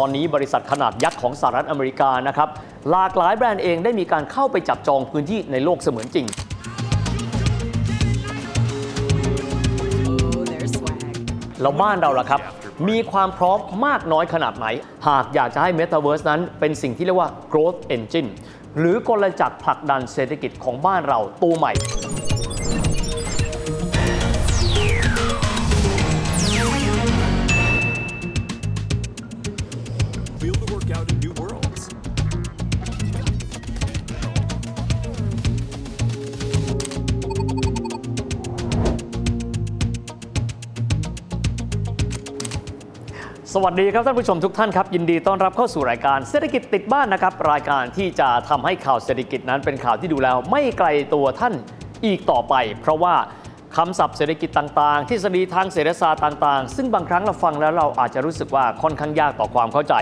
อนนี้บริษัทขนาดยักษ์ของสหรัฐอเมริกานะครับหลากหลายแบรนด์เองได้มีการเข้าไปจับจองพื้นที่ในโลกเสมือนจริง แล้วบ้านเราล่ะครับ มีความพร้อมมากน้อยขนาดไหน หากอยากจะให้ Metaverse นั้นเป็นสิ่งที่เรียกว่า growth engine หรือกลจักรผลักดันเศรษฐกิจของบ้านเราตัวใหม่ สวัสดีครับท่านผู้ชมทุกท่านครับ ยินดีต้อนรับเข้าสู่รายการเศรษฐกิจติดบ้านนะครับ รายการที่จะทำให้ข่าวเศรษฐกิจนั้นเป็นข่าวที่ดูแล้ว ไม่ไกลตัวท่านอีกต่อไป เพราะว่าคำศัพท์เศรษฐกิจต่างๆ ทฤษฎีทางเศรษฐศาสตร์ต่างๆ ซึ่งบางครั้งเราฟังแล้วเราอาจจะรู้สึกว่าค่อนข้างยากต่อความเข้าใจ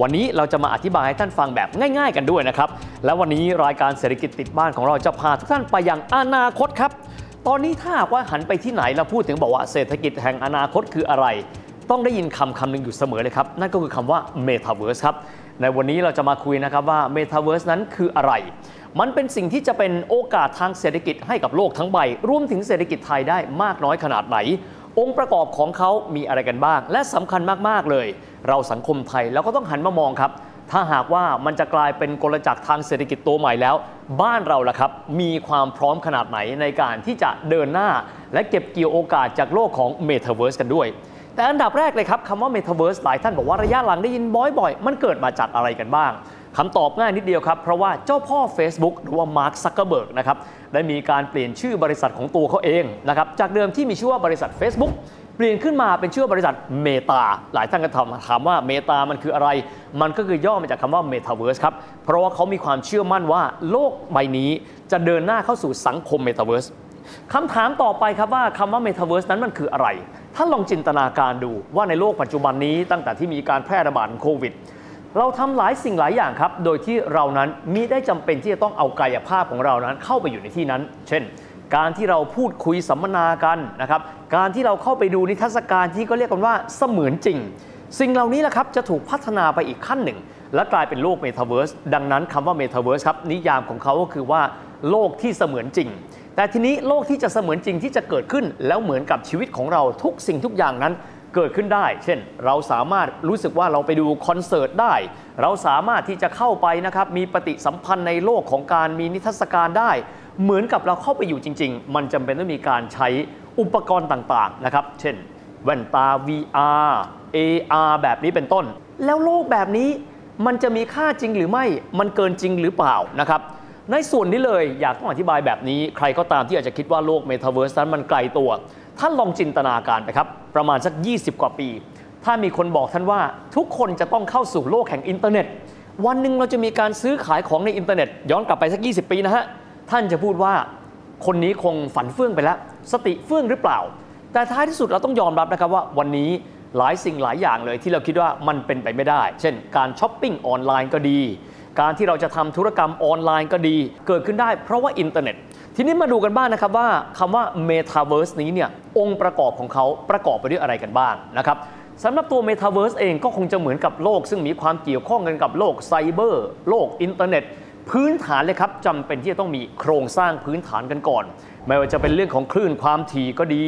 วันนี้เราจะมาอธิบายให้ท่านฟังแบบง่าย ๆ กันด้วยนะครับ และวันนี้รายการเศรษฐกิจติดบ้านของเราจะพาทุกท่านไปยังอนาคตครับ ตอนนี้ถ้าว่าหันไปที่ไหนแล้วพูดถึงบอกว่าเศรษฐกิจแห่งอนาคตคืออะไร ต้องได้ยินคำคำหนึ่งอยู่เสมอเลยครับ นั่นก็คือคำว่า Metaverse ครับ ในวันนี้เราจะมาคุยนะครับว่า Metaverse นั้นคืออะไร มันเป็นสิ่งที่จะเป็นโอกาสทางเศรษฐกิจให้กับโลกทั้งใบ รวมถึงเศรษฐกิจไทยได้มากน้อยขนาดไหน องค์ประกอบของเขามีอะไรกันบ้าง และสำคัญมาก ๆ เลย เราสังคมไทยเราก็ต้องหันมามองครับ ถ้าหากว่ามันจะกลายเป็นกลจักรทางเศรษฐกิจตัวใหม่แล้ว บ้านเราล่ะครับ มีความพร้อมขนาดไหนในการที่จะเดินหน้า และเก็บเกี่ยวโอกาสจากโลกของ Metaverse กันด้วย แต่อันดับแรกเลยครับคำว่า Metaverse หลายท่านบอกว่าระยะหลังได้ยินบ่อยๆ มันเกิดมาจากอะไรกันบ้างคำตอบง่ายนิดเดียวครับ เพราะว่าเจ้าพ่อ Facebook หรือว่ามาร์คซักเกอร์เบิร์กนะครับได้มีการเปลี่ยนชื่อบริษัทของตัวเขาเองนะครับจากเดิมที่มีชื่อว่าบริษัท Facebook เปลี่ยนขึ้นมาเป็นชื่อบริษัท Meta หลายท่านก็ถามถามว่า Meta มันคืออะไร มันก็คือย่อมาจากคำว่า Metaverse ครับ เพราะว่าเขามีความเชื่อมั่นว่าโลกใบนี้จะเดินหน้าเข้าสู่สังคม Metaverse คำถามต่อไปครับว่าคำว่า Metaverse นั้นมันคืออะไร ท่านลองจินตนาการดูว่าในโลกปัจจุบันนี้ตั้งแต่ที่มีการแพร่ระบาดโควิด เราทำหลายสิ่งหลายอย่างครับ โดยที่เรานั้นมิได้จำเป็นที่จะต้องเอากายภาพของเรานั้นเข้าไปอยู่ในที่นั้น เช่น การที่เราพูดคุยสัมมนากันนะครับ การที่เราเข้าไปดูนิทรรศการที่ก็เรียกกันว่าเสมือนจริง สิ่งเหล่านี้แหละครับจะถูกพัฒนาไปอีกขั้นหนึ่ง และกลายเป็นโลกเมตาเวิร์สดังนั้นคำว่าเมตาเวิร์สครับนิยามของเขาก็คือว่าโลกที่เสมือนจริง แต่ทีนี้โลกที่จะเสมือนจริงที่จะเกิดขึ้น แล้วเหมือนกับชีวิตของเราทุกสิ่งทุกอย่างนั้นเกิดขึ้นได้ เช่น เราสามารถรู้สึกว่าเราไปดูคอนเสิร์ตได้ เราสามารถที่จะเข้าไปนะครับมีปฏิสัมพันธ์ในโลกของการมีนิทรรศการได้ เหมือนกับเราเข้าไปอยู่จริง ๆ มันจำเป็นต้องมีการใช้อุปกรณ์ต่างๆนะครับ เช่นแว่นตา VR AR แบบนี้เป็นต้น แล้วโลกแบบนี้ มันจะมีค่าจริงหรือไม่ มันเกินจริงหรือเปล่านะครับ ในส่วนนี้เลยอยากต้องอธิบายแบบนี้ ใครก็ตามที่อาจจะคิดว่าโลกเมตาเวิร์สนั้นมันไกลตัว ท่านลองจินตนาการไปครับ ประมาณสัก 20 กว่าปี ถ้ามีคนบอกท่านว่าทุกคนจะต้องเข้าสู่โลกแห่งอินเทอร์เน็ต วันหนึ่งเราจะมีการซื้อขายของในอินเทอร์เน็ต ย้อนกลับไปสัก 20 ปีนะฮะ ท่านจะพูดว่า คนนี้คงฝันเฟื่องไปแล้ว สติเฟื่องหรือเปล่า แต่ท้ายที่สุดเราต้องยอมรับนะครับว่าวันนี้ หลายสิ่งหลายอย่างเลยที่เราคิดว่ามันเป็นไปไม่ได้ เช่น การช้อปปิ้งออนไลน์ก็ดี การที่เราจะทำธุรกรรมออนไลน์ก็ดี เกิดขึ้นได้เพราะว่าอินเทอร์เน็ต ทีนี้มาดูกันบ้างนะครับว่าคำว่า Metaverse นี้เนี่ยองค์ประกอบของเขาประกอบไปด้วยอะไรกันบ้างนะครับสำหรับตัว Metaverse เองก็คงจะเหมือนกับโลก ซึ่งมีความเกี่ยวข้องกันกับโลกไซเบอร์ โลกอินเทอร์เน็ต พื้นฐานเลยครับจำเป็นที่จะต้องมีโครงสร้างพื้นฐานกันก่อน ไม่ว่าจะเป็นเรื่องของคลื่นความถี่ก็ดี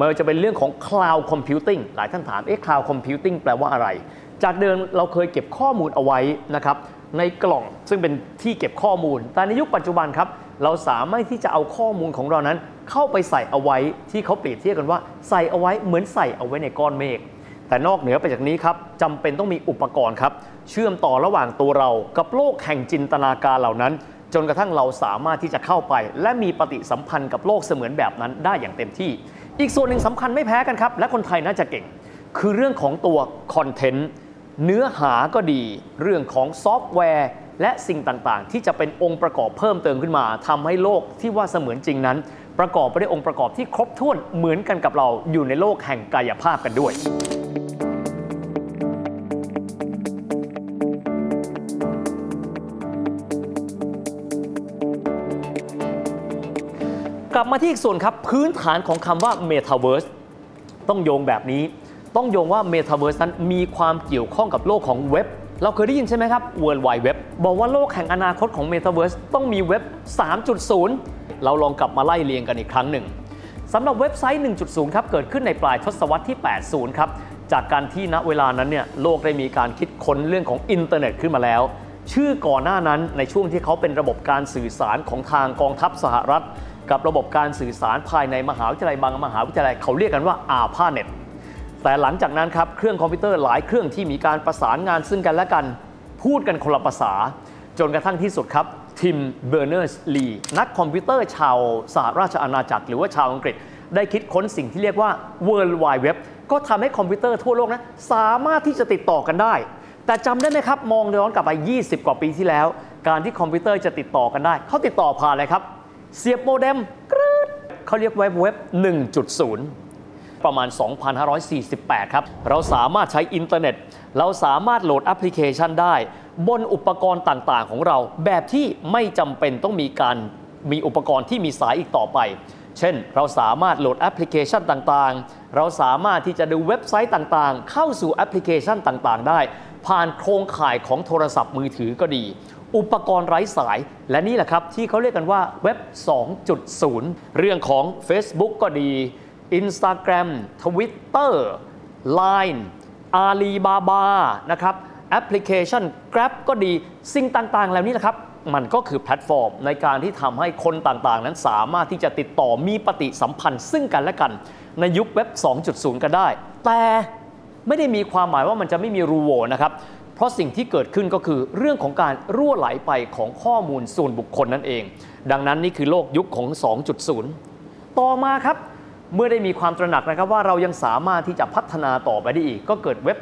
ม่ว่าจะเป็นเรื่องของ Cloud Computing หลายท่านถาม เอ๊ะ Cloud Computing แปลว่าอะไร จากเดิมเราเคยเก็บข้อมูลเอาไว้นะครับในกล่องซึ่งเป็นที่เก็บข้อมูล แต่ในยุคปัจจุบันครับ เราสามารถที่จะเอาข้อมูลของเรานั้น เข้าไปใส่เอาไว้ที่เขาเปรียบเทียบกันว่าใส่เอาไว้เหมือนใส่เอาไว้ในก้อนเมฆแต่นอกเหนือไปจากนี้ครับจำเป็นต้องมีอุปกรณ์ครับ เชื่อมต่อระหว่างตัวเรากับโลกแห่งจินตนาการเหล่านั้น จนกระทั่งเราสามารถที่จะเข้าไป และมีปฏิสัมพันธ์กับโลกเสมือนแบบนั้นได้อย่างเต็มที่ อีกส่วนหนึ่งสำคัญไม่แพ้กันครับ และคนไทยน่าจะเก่ง คือเรื่องของตัวคอนเทนต์เนื้อหาก็ดี เรื่องของซอฟต์แวร์ และสิ่งต่างๆ ที่จะเป็นองค์ประกอบเพิ่มเติมขึ้นมาทำให้โลกที่ว่าเสมือนจริงนั้น ประกอบไปด้วยองค์ประกอบที่ครบถ้วนเหมือนกันกับเราอยู่ในโลกแห่งกายภาพกันด้วย กลับมาที่อีกส่วนครับ พื้นฐานของคำว่า Metaverse ต้องโยงแบบนี้ ต้องโยงว่า Metaverse นั้นมีความเกี่ยวข้องกับโลกของเว็บ เราเคยได้ยินใช่ไหมครับ World Wide Web บอกว่าโลกแห่งอนาคตของ Metaverse ต้องมีเว็บ 3.0 เราลองกลับมาไล่เรียงกันอีกครั้งหนึ่งสำหรับเว็บไซต์ 1.0 ครับ เกิดขึ้นในปลายทศวรรษที่ 80 ครับ จากการที่ณเวลานั้นเนี่ยโลกได้มีการคิดค้นเรื่องของอินเทอร์เน็ตขึ้นมาแล้ว ชื่อก่อนหน้านั้นในช่วงที่เขาเป็นระบบการสื่อสารของทางกองทัพสหรัฐ กับระบบการสื่อสารภายในมหาวิทยาลัยบางมหาวิทยาลัยเขาเรียกกันว่า ARPANET แต่หลังจากนั้นครับเครื่องคอมพิวเตอร์หลายเครื่องที่มีการประสานงานซึ่งกันและกัน พูดกันคนละภาษา จนกระทั่งที่สุดครับทิมเบอร์เนอร์สลีนักคอมพิวเตอร์ชาวสหราชอาณาจักร หรือว่าชาวอังกฤษ ได้คิดค้นสิ่งที่เรียกว่า World Wide Web ก็ทำให้คอมพิวเตอร์ทั่วโลกนะสามารถที่จะติดต่อกันได้ แต่จำได้ไหมครับ มองย้อนกลับไป 20 กว่าปีที่แล้ว การที่คอมพิวเตอร์จะติดต่อกันได้ เขาติดต่อผ่านอะไรครับ เสียบโมเด็มกรึ๊ดเขาเรียก Web Web 1.0 ประมาณ 2,548 ครับ เราสามารถใช้อินเทอร์เน็ต เราสามารถโหลดแอปพลิเคชันได้ บนอุปกรณ์ต่างๆ ของเรา แบบที่ไม่จำเป็นต้องมีการมีอุปกรณ์ที่มีสายอีกต่อไป เช่น เราสามารถโหลดแอปพลิเคชันต่างๆ เราสามารถที่จะดูเว็บไซต์ต่างๆ เข้าสู่แอปพลิเคชันต่างๆ ได้ ผ่านโครงข่ายของโทรศัพท์มือถือก็ดี อุปกรณ์ไร้สาย และนี่แหละครับ ที่เขาเรียกกันว่าเว็บ 2.0 เรื่องของ Facebook ก็ดี Instagram Twitter Line Alibaba นะครับแอปพลิเคชัน Grab ก็ดี สิ่งต่างๆเหล่านี้แหละครับ มันก็คือแพลตฟอร์ม ในการที่ทำให้คนต่างๆ นั้นสามารถที่จะติดต่อมีปฏิสัมพันธ์ซึ่งกันและกัน ในยุคเว็บ 2.0 กันได้ แต่ ไม่ได้มีความหมายว่ามันจะไม่มีรูโหว่นะครับ เพราะสิ่งที่เกิดขึ้นก็คือเรื่องของการรั่วไหลไปของข้อมูลส่วนบุคคลนั่นเอง ดังนั้นนี่คือโลกยุคของ 2.0 ต่อมาครับ เมื่อได้มีความตระหนักนะครับว่าเรายังสามารถที่จะพัฒนาต่อไปได้อีก ก็เกิดเว็บ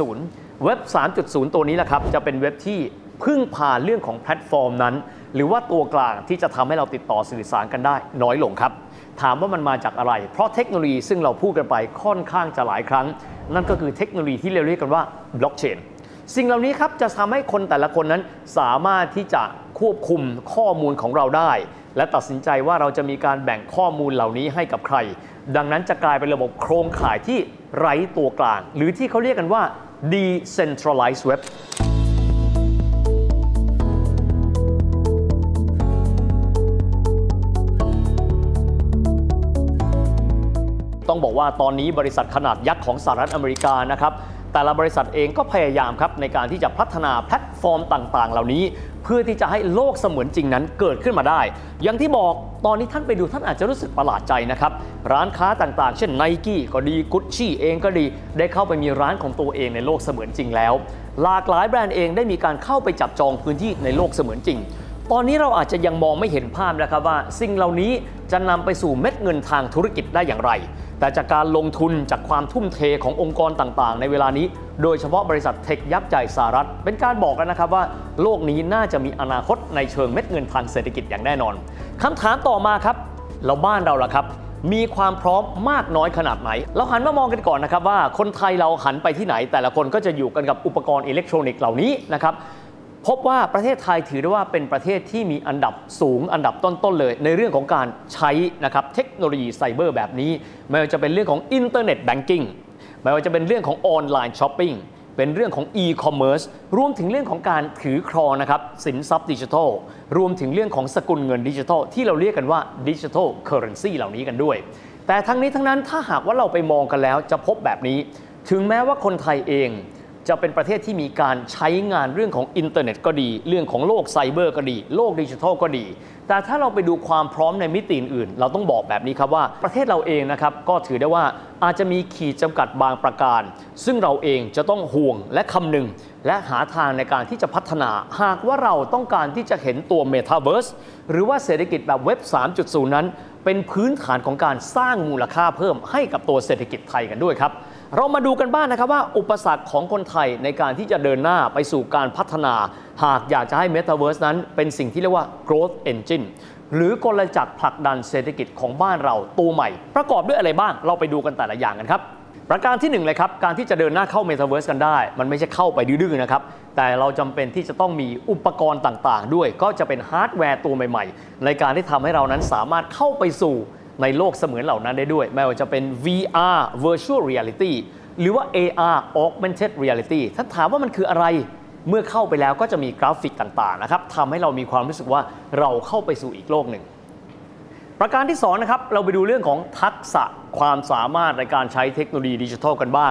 3.0 เว็บ 3.0 ตัวนี้แหละครับจะเป็นเว็บที่ พึ่งพาเรื่องของแพลตฟอร์มนั้น หรือว่าตัวกลางที่จะทำให้เราติดต่อสื่อสารกันได้ น้อยลงครับ ถามว่ามันมาจากอะไร เพราะเทคโนโลยีซึ่งเราพูดกันไปค่อนข้างจะหลายครั้ง นั่นก็คือเทคโนโลยีที่เราเรียกกันว่าบล็อกเชนสิ่งเหล่านี้ครับจะทำให้คนแต่ละคนนั้นสามารถที่จะควบคุมข้อมูลของเราได้ และตัดสินใจว่าเราจะมีการแบ่งข้อมูลเหล่านี้ให้กับใคร ดังนั้นจะกลายเป็นระบบโครงข่ายที่ไร้ตัวกลาง หรือที่เขาเรียกกันว่า decentralized web ว่าตอนนี้บริษัทขนาดยักษ์ของสหรัฐอเมริกานะครับแต่ละบริษัทเองก็พยายามครับในการที่จะพัฒนาแพลตฟอร์มต่างๆ เหล่านี้ เพื่อที่จะให้โลกเสมือนจริงนั้นเกิดขึ้นมาได้ อย่างที่บอกตอนนี้ท่านไปดูท่านอาจจะรู้สึกประหลาดใจนะครับ ร้านค้าต่างๆ เช่นไนกี้ก็ดีกุชชี่เองก็ดี ได้เข้าไปมีร้านของตัวเองในโลกเสมือนจริงแล้ว หลากหลายแบรนด์เองได้มีการเข้าไปจับจองพื้นที่ในโลกเสมือนจริงตอนนี้เราอาจจะยังมองไม่เห็นภาพนะครับว่า สิ่งเหล่านี้จะนำไปสู่เม็ดเงินทางธุรกิจได้อย่างไร แต่จากการลงทุนจากความทุ่มเทขององค์กรต่างๆ ในเวลานี้ โดยเฉพาะบริษัทเทคยักษ์ใหญ่สหรัฐ เป็นการบอกกันนะครับว่า โลกนี้น่าจะมีอนาคตในเชิงเม็ดเงินทางเศรษฐกิจอย่างแน่นอนคำถามต่อมาครับแล้วบ้านเราล่ะครับมีความพร้อมมากน้อยขนาดไหน เราหันมามองกันก่อนนะครับว่าคนไทยเราหันไปที่ไหน แต่ละคนก็จะอยู่กันกับอุปกรณ์อิเล็กทรอนิกส์เหล่านี้นะครับ พบว่าประเทศไทยถือได้ว่าเป็นประเทศที่มีอันดับสูงอันดับต้นๆเลย ในเรื่องของการใช้นะครับเทคโนโลยีไซเบอร์แบบนี้ ไม่ว่าจะเป็นเรื่องของ Internet Banking ไม่ว่าจะเป็นเรื่องของ Online Shopping เป็นเรื่องของอีคอมเมิร์ซรวมถึงเรื่องของการถือครองนะครับสินทรัพย์ดิจิทัล รวมถึงเรื่องของสกุลเงินดิจิทัล ที่เราเรียกกันว่า Digital Currency เหล่านี้กันด้วย แต่ทั้งนี้ทั้งนั้นถ้าหากว่าเราไปมองกันแล้วจะพบแบบนี้ ถึงแม้ว่าคนไทยเอง จะเป็นประเทศที่มีการใช้งานเรื่องของอินเทอร์เน็ตก็ดี เรื่องของโลกไซเบอร์ก็ดี โลกดิจิทัลก็ดี แต่ถ้าเราไปดูความพร้อมในมิติอื่น เราต้องบอกแบบนี้ครับว่าประเทศเราเองนะครับก็ถือได้ว่าอาจจะมีขีดจำกัดบางประการ ซึ่งเราเองจะต้องห่วงและคำนึง และหาทางในการที่จะพัฒนา หากว่าเราต้องการที่จะเห็นตัว Metaverse หรือว่าเศรษฐกิจแบบเว็บ 3.0 นั้น เป็นพื้นฐานของการสร้างมูลค่าเพิ่มให้กับตัวเศรษฐกิจไทยกันด้วยครับ เรามาดูกันบ้างนะครับว่าอุปสรรคของคนไทยในการที่จะเดินหน้าไปสู่การพัฒนา หากอยากจะให้ Metaverse นั้นเป็นสิ่งที่เรียกว่า growth engine หรือกลจักรผลักดันเศรษฐกิจของบ้านเราตัวใหม่ ประกอบด้วยอะไรบ้าง เราไปดูกันแต่ละอย่างกันครับ ประการที่หนึ่งเลยครับ การที่จะเดินหน้าเข้า Metaverse กันได้ มันไม่ใช่เข้าไปดื้อๆนะครับ แต่เราจำเป็นที่จะต้องมีอุปกรณ์ต่างๆ ด้วย ก็จะเป็นฮาร์ดแวร์ตัวใหม่ ๆ ในการที่ทำให้เรานั้นสามารถเข้าไปสู่ ในโลกเสมือนเหล่านั้นได้ด้วย ไม่ว่าจะเป็น VR Virtual Reality หรือว่า AR Augmented Reality ถ้าถามว่ามันคืออะไรเมื่อเข้าไปแล้วก็จะมีกราฟิกต่างๆนะครับทำให้เรามีความรู้สึกว่าเราเข้าไปสู่อีกโลกหนึ่ง ประการที่สองนะครับเราไปดูเรื่องของทักษะความสามารถในการใช้เทคโนโลยีดิจิทัลกันบ้าง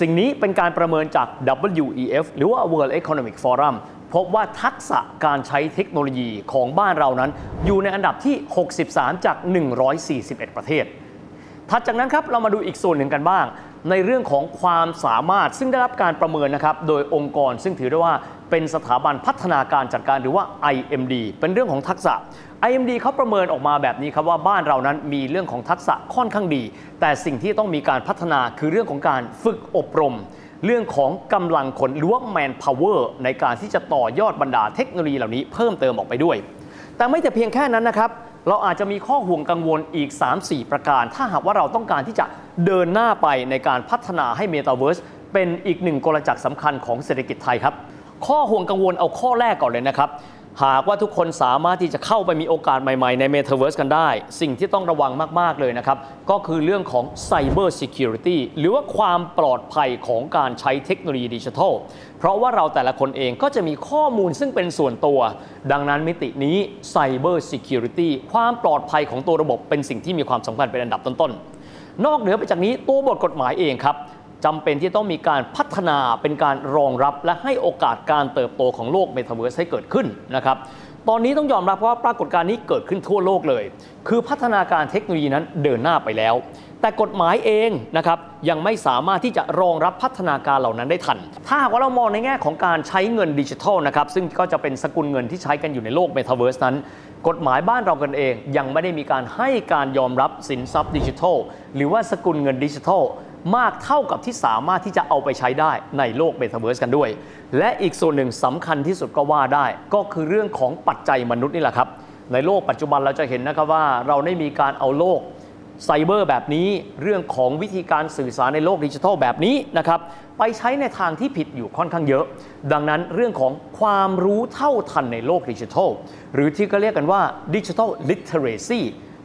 สิ่งนี้เป็นการประเมินจาก WEF หรือว่า World Economic Forum พบว่าทักษะการใช้เทคโนโลยีของบ้านเรานั้น อยู่ในอันดับที่ 63 จาก 141 ประเทศ ถัดจากนั้นครับเรามาดูอีกส่วนหนึ่งกันบ้าง ในเรื่องของความสามารถซึ่งได้รับการประเมินนะครับโดยองค์กรซึ่งถือได้ว่าเป็นสถาบันพัฒนาการจัดการหรือว่า IMD เป็นเรื่องของทักษะ IMD เขาประเมินออกมาแบบนี้ครับว่าบ้านเรานั้นมีเรื่องของทักษะค่อนข้างดี แต่สิ่งที่ต้องมีการพัฒนาคือเรื่องของการฝึกอบรม เรื่องของกำลังคนหรือว่า man power ในการที่จะต่อยอดบรรดาเทคโนโลยีเหล่านี้เพิ่มเติมออกไปด้วย แต่ไม่แต่เพียงแค่นั้นนะครับเราอาจจะมีข้อห่วงกังวลอีก 3-4 ประการ ถ้าหากว่าเราต้องการที่จะเดินหน้าไปในการพัฒนาให้เมตาเวิร์สเป็นอีกหนึ่งกลจักรสำคัญของเศรษฐกิจไทยครับ ข้อห่วงกังวลเอาข้อแรกก่อนเลยนะครับ หากว่าทุกคนสามารถที่จะเข้าไปมีโอกาสใหม่ๆ ใน Metaverse กันได้ สิ่งที่ต้องระวังมาก ๆ เลยนะครับ ก็คือเรื่องของ Cyber Security หรือว่าความปลอดภัยของการใช้เทคโนโลยีดิจิทัล เพราะว่าเราแต่ละคนเองก็จะมีข้อมูลซึ่งเป็นส่วนตัว ดังนั้นมิตินี้ Cyber Security ความปลอดภัยของตัวระบบเป็นสิ่งที่มีความสำคัญเป็นอันดับต้นๆนอกเหนือไปจากนี้ตัวบทกฎหมายเองครับ จำเป็นที่ต้องมีการพัฒนาเป็นการรองรับ และให้โอกาสการเติบโตของโลกเมตาเวิร์สให้เกิดขึ้นนะครับตอนนี้ต้องยอมรับว่าปรากฏการณ์นี้เกิดขึ้นทั่วโลกเลย คือพัฒนาการเทคโนโลยีนั้นเดินหน้าไปแล้ว แต่กฎหมายเองนะครับยังไม่สามารถที่จะรองรับพัฒนาการเหล่านั้นได้ทัน ถ้าหากว่าเรามองในแง่ของการใช้เงินดิจิทัลนะครับซึ่งก็จะเป็นสกุลเงินที่ใช้กันอยู่ในโลกเมตาเวิร์สนั้น กฎหมายบ้านเรากันเอง ยังไม่ได้มีการให้การยอมรับสินทรัพย์ดิจิทัล หรือว่าสกุลเงินดิจิทัล มากเท่ากับที่สามารถที่จะเอาไปใช้ได้ในโลกเมตาเวิร์สกันด้วย และอีกส่วนหนึ่งสำคัญที่สุดก็ว่าได้ ก็คือเรื่องของปัจจัยมนุษย์นี่แหละครับ ในโลกปัจจุบันเราจะเห็นนะครับว่าเราได้มีการเอาโลกไซเบอร์แบบนี้เรื่องของวิธีการสื่อสารในโลกดิจิทัลแบบนี้นะครับไปใช้ในทางที่ผิดอยู่ค่อนข้างเยอะ ดังนั้นเรื่องของความรู้เท่าทันในโลกดิจิทัล หรือที่ก็เรียกกันว่า Digital Literacy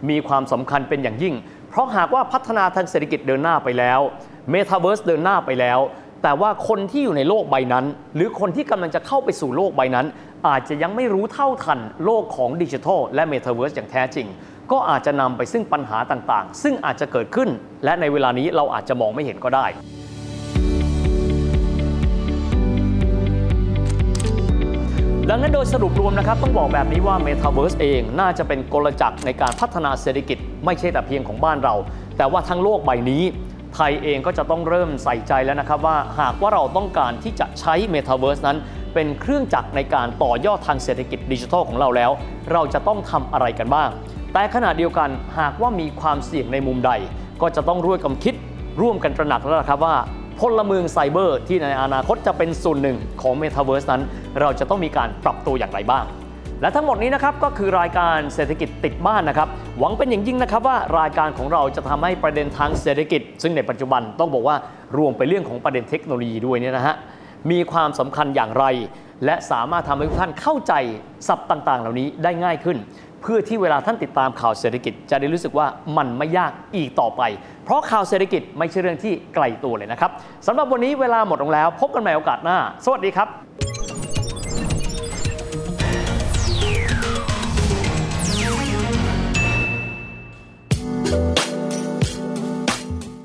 มีความสำคัญเป็นอย่างยิ่ง เพราะหากว่าพัฒนาทางเศรษฐกิจเดินหน้าไปแล้วเมตาเวิร์สเดินหน้าไปแล้ว แต่ว่าคนที่อยู่ในโลกใบนั้น หรือคนที่กำลังจะเข้าไปสู่โลกใบนั้น อาจจะยังไม่รู้เท่าทันโลกของดิจิทัลและเมตาเวิร์สอย่างแท้จริง ก็อาจจะนำไปซึ่งปัญหาต่างๆ ซึ่งอาจจะเกิดขึ้น และในเวลานี้เราอาจจะมองไม่เห็นก็ได้ดังนั้นโดยสรุปรวมนะครับ ต้องบอกแบบนี้ว่า Metaverse เองน่าจะเป็นกลจักรในการพัฒนาเศรษฐกิจ ไม่ใช่แต่เพียงของบ้านเรา แต่ว่าทั้งโลกใบนี้ ไทยเองก็จะต้องเริ่มใส่ใจแล้วนะครับว่าหากว่าเราต้องการที่จะใช้ Metaverse นั้น เป็นเครื่องจักรในการต่อยอดทางเศรษฐกิจดิจิทัลของเราแล้ว เราจะต้องทำอะไรกันบ้าง แต่ขณะเดียวกันหากว่ามีความเสี่ยงในมุมใด ก็จะต้องร่วมกันคิด ร่วมกันตระหนักแล้วนะครับว่าพลเมืองไซเบอร์ที่ในอนาคตจะเป็นส่วนหนึ่งของ Metaverse นั้น เราจะต้องมีการปรับตัวอย่างไรบ้าง และทั้งหมดนี้นะครับก็คือรายการเศรษฐกิจติดบ้านนะครับ หวังเป็นอย่างยิ่งนะครับว่ารายการของเราจะทำให้ประเด็นทางเศรษฐกิจ ซึ่งในปัจจุบันต้องบอกว่ารวมไปเรื่องของประเด็นเทคโนโลยีด้วยเนี่ยนะฮะมีความสำคัญอย่างไร และสามารถทำให้ทุกท่านเข้าใจศัพท์ต่าง ๆ เหล่านี้ได้ง่ายขึ้น เพื่อที่เวลาท่านติดตามข่าวเศรษฐกิจ จะได้รู้สึกว่ามันไม่ยากอีกต่อไป เพราะข่าวเศรษฐกิจไม่ใช่เรื่องที่ไกลตัวเลยนะครับสำหรับวันนี้เวลาหมดลงแล้ว พบกันใหม่โอกาสหน้า สวัสดีครับ